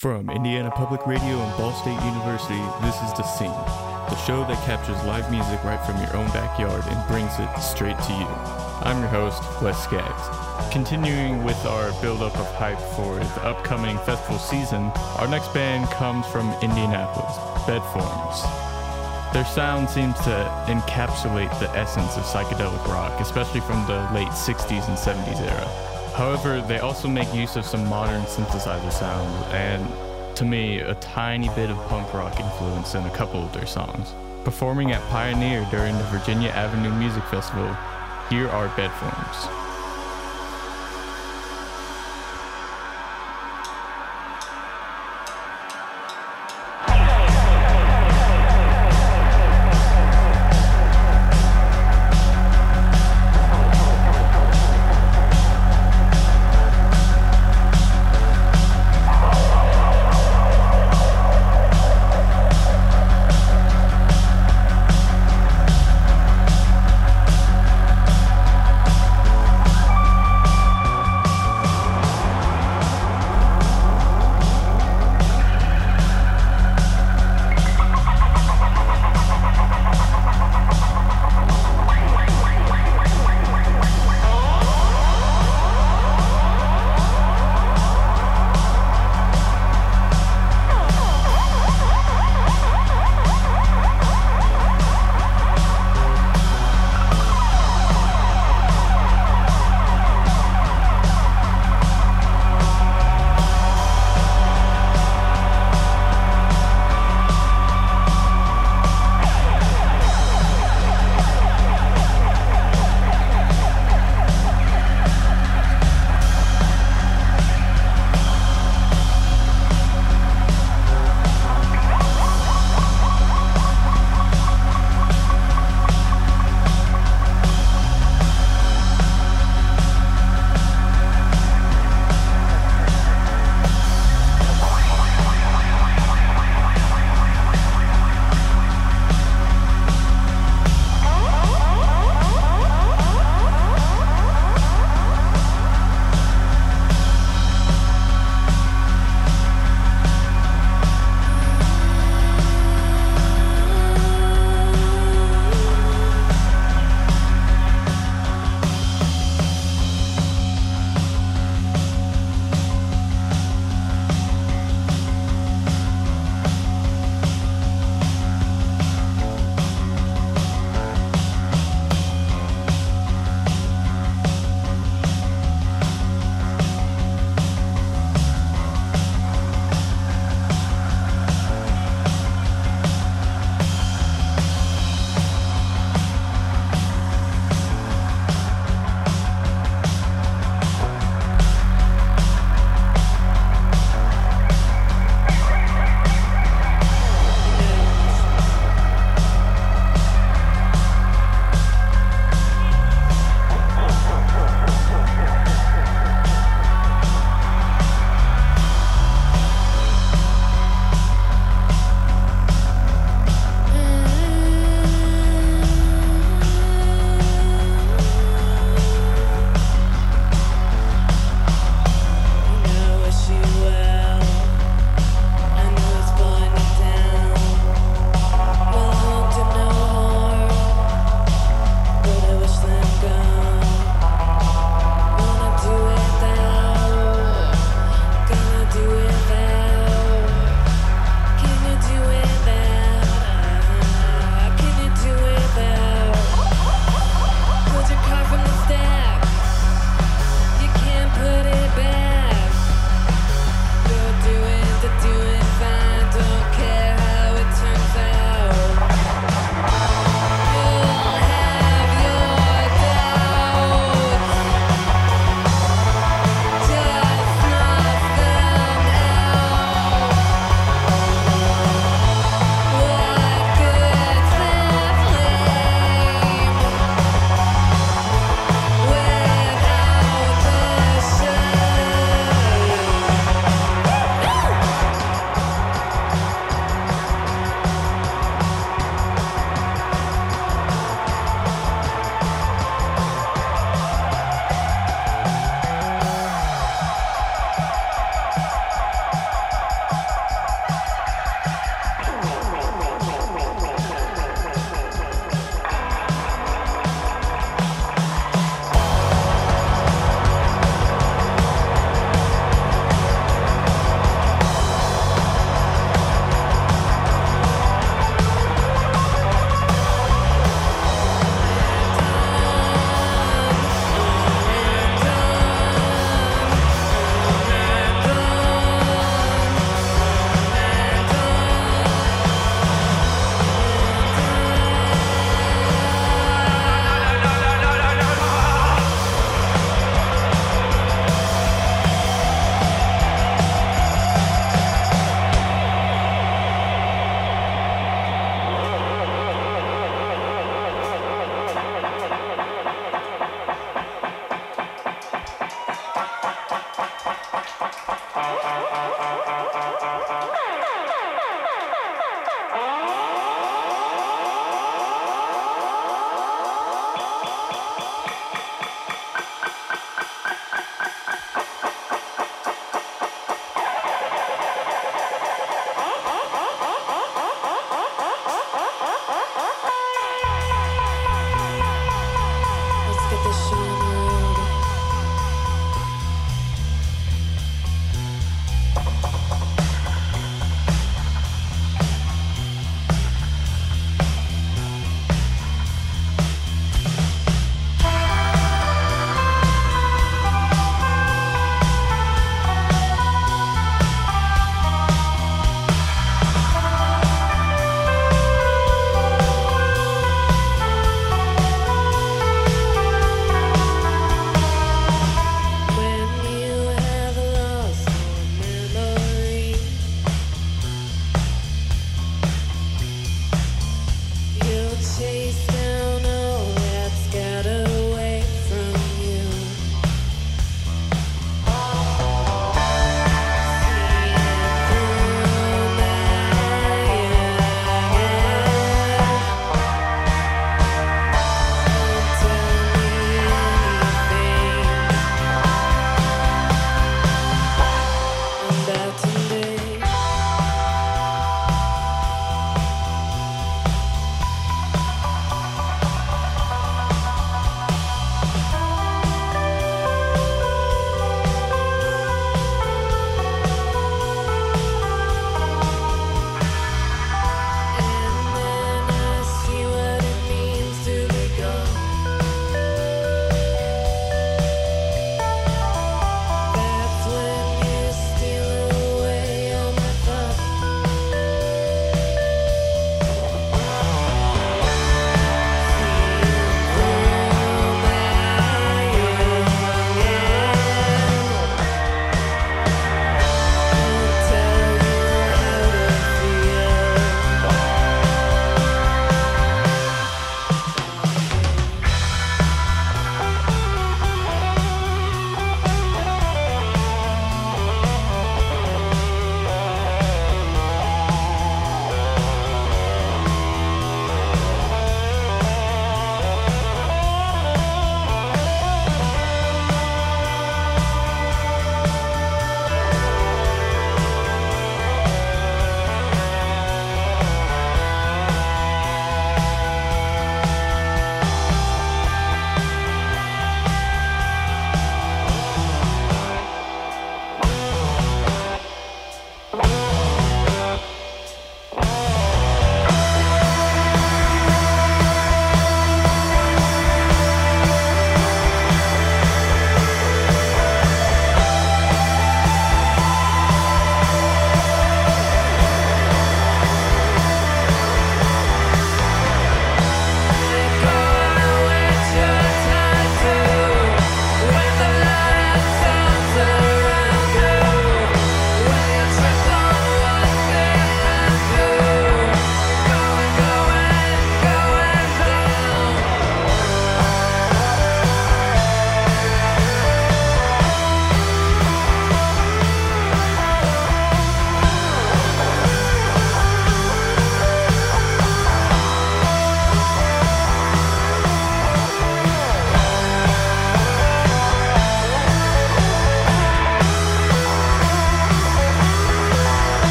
From Indiana Public Radio and Ball State University, this is The Scene, the show that captures live music right from your own backyard and brings it straight to you. I'm your host, Wes Skaggs. Continuing with our build-up of hype for the upcoming festival season, our next band comes from Indianapolis, Bedforms. Their sound seems to encapsulate the essence of psychedelic rock, especially from the late 60s and 70s era. However, they also make use of some modern synthesizer sounds and, to me, a tiny bit of punk rock influence in a couple of their songs. Performing at Pioneer during the Virginia Avenue Music Festival, here are Bedforms.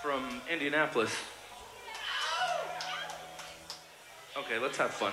From Indianapolis. Okay, let's have fun.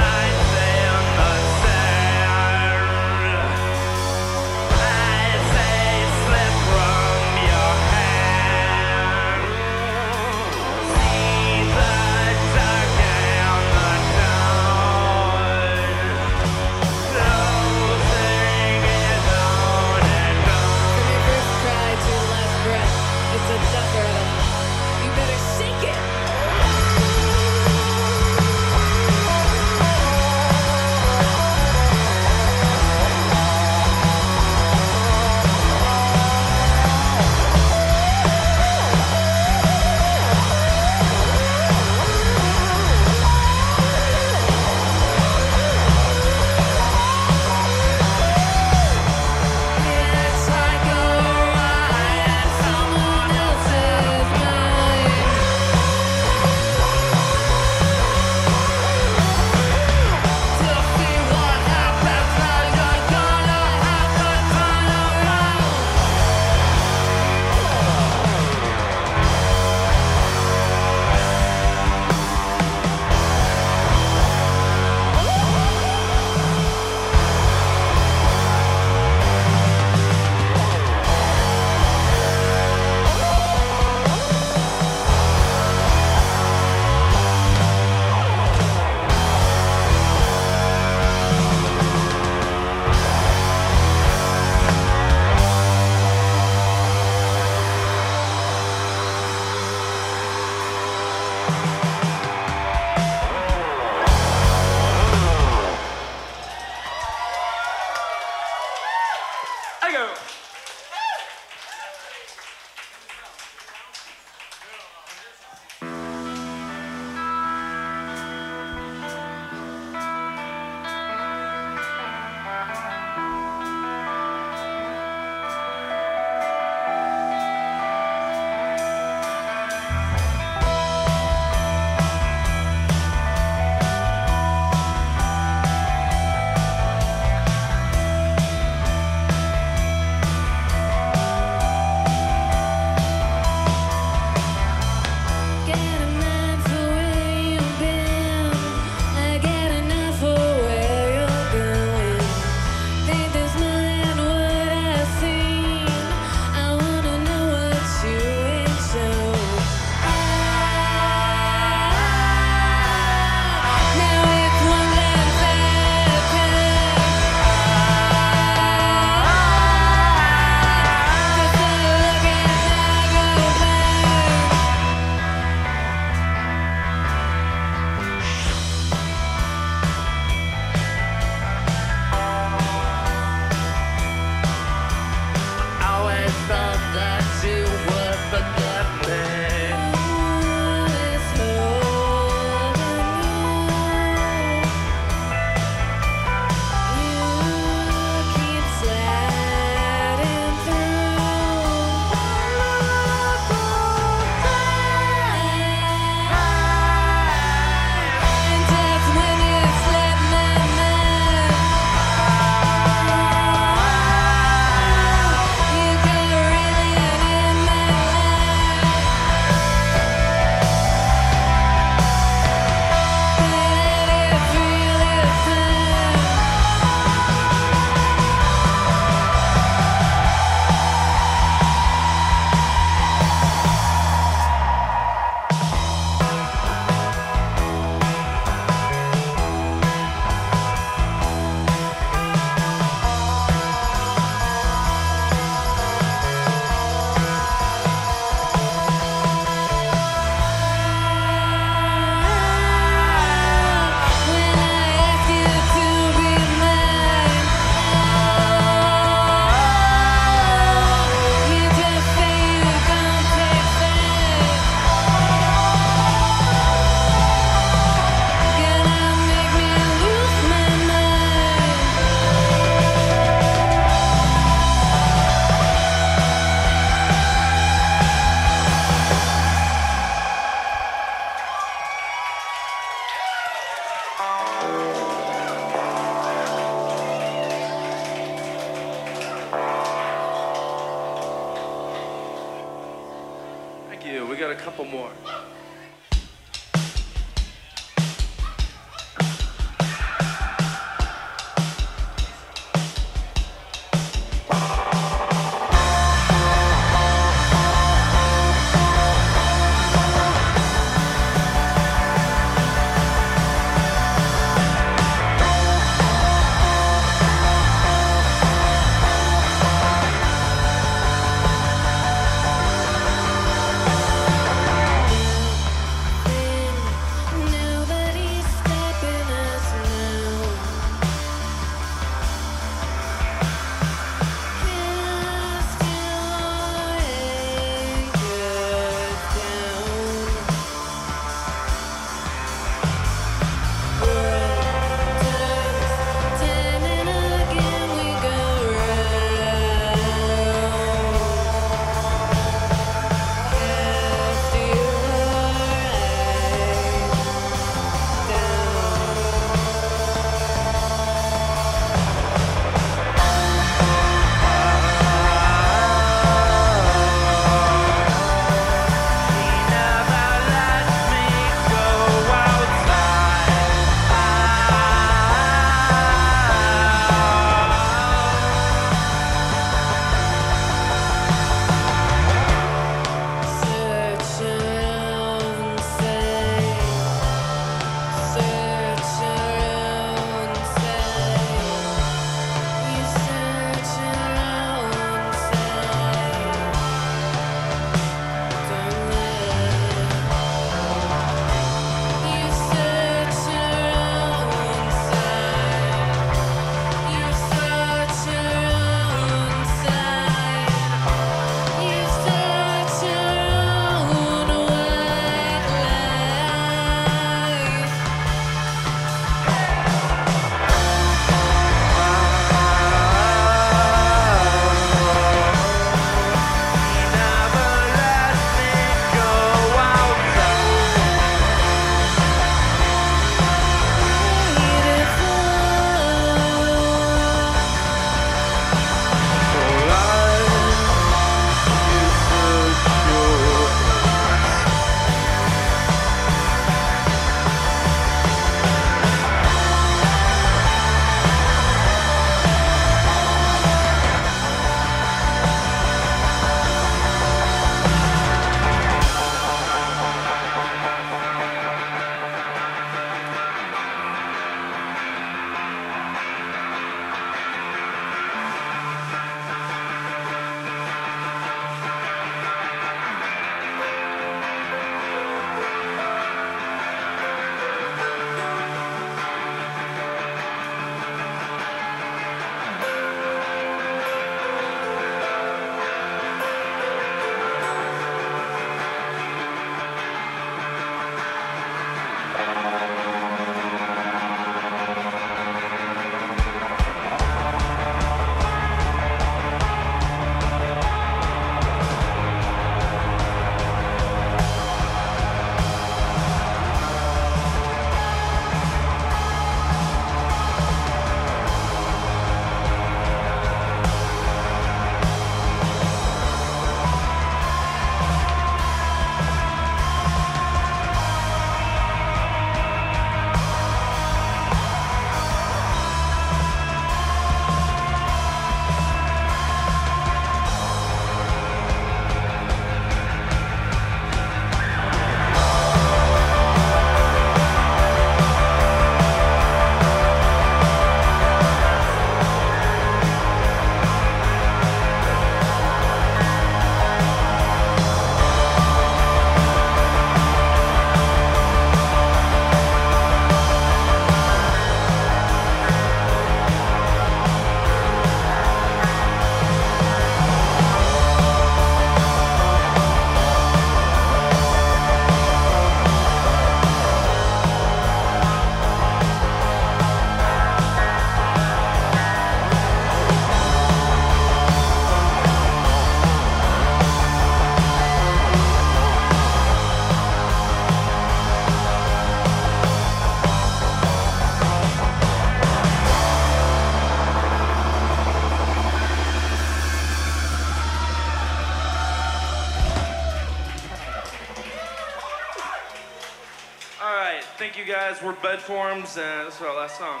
Forms, and this is our last song.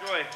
Enjoy.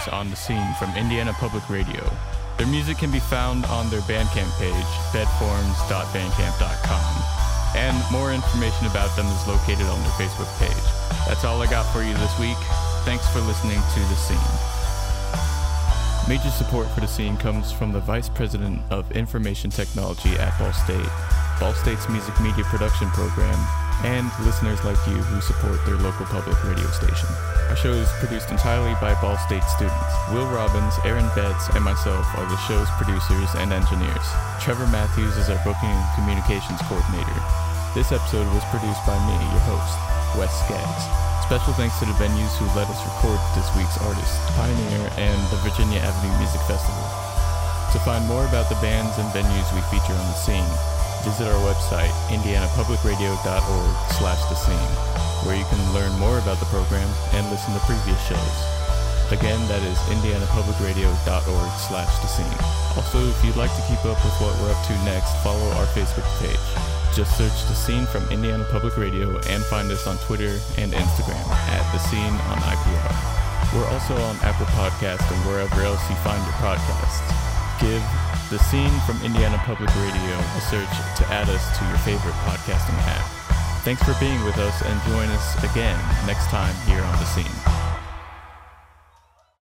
Bedforms on the Scene from Indiana Public Radio. Their music can be found on their Bandcamp page, bedforms.bandcamp.com. And more information about them is located on their Facebook page. That's all I got for you this week. Thanks for listening to The Scene. Major support for The Scene comes from the Vice President of Information Technology at Ball State, Ball State's music media production program, and listeners like you who support their local public radio station. Our show is produced entirely by Ball State students. Will Robbins, Aaron Betts, and myself are the show's producers and engineers. Trevor Matthews is our booking and communications coordinator. This episode was produced by me, your host, Wes Skaggs. Special thanks to the venues who let us record this week's artists, Pioneer and the Virginia Avenue Music Festival. To find more about the bands and venues we feature on the scene, visit our website, indianapublicradio.org slash the scene, where you can learn more about the program and listen to previous shows. Again, that is indianapublicradio.org slash the scene. Also, if you'd like to keep up with what we're up to next, follow our Facebook page. Just search The Scene from Indiana Public Radio and find us on Twitter and Instagram at The Scene on IPR. We're also on Apple Podcast and wherever else you find your podcasts. Give The Scene from Indiana Public Radio a search to add us to your favorite podcasting app. Thanks for being with us and join us again next time here on The Scene.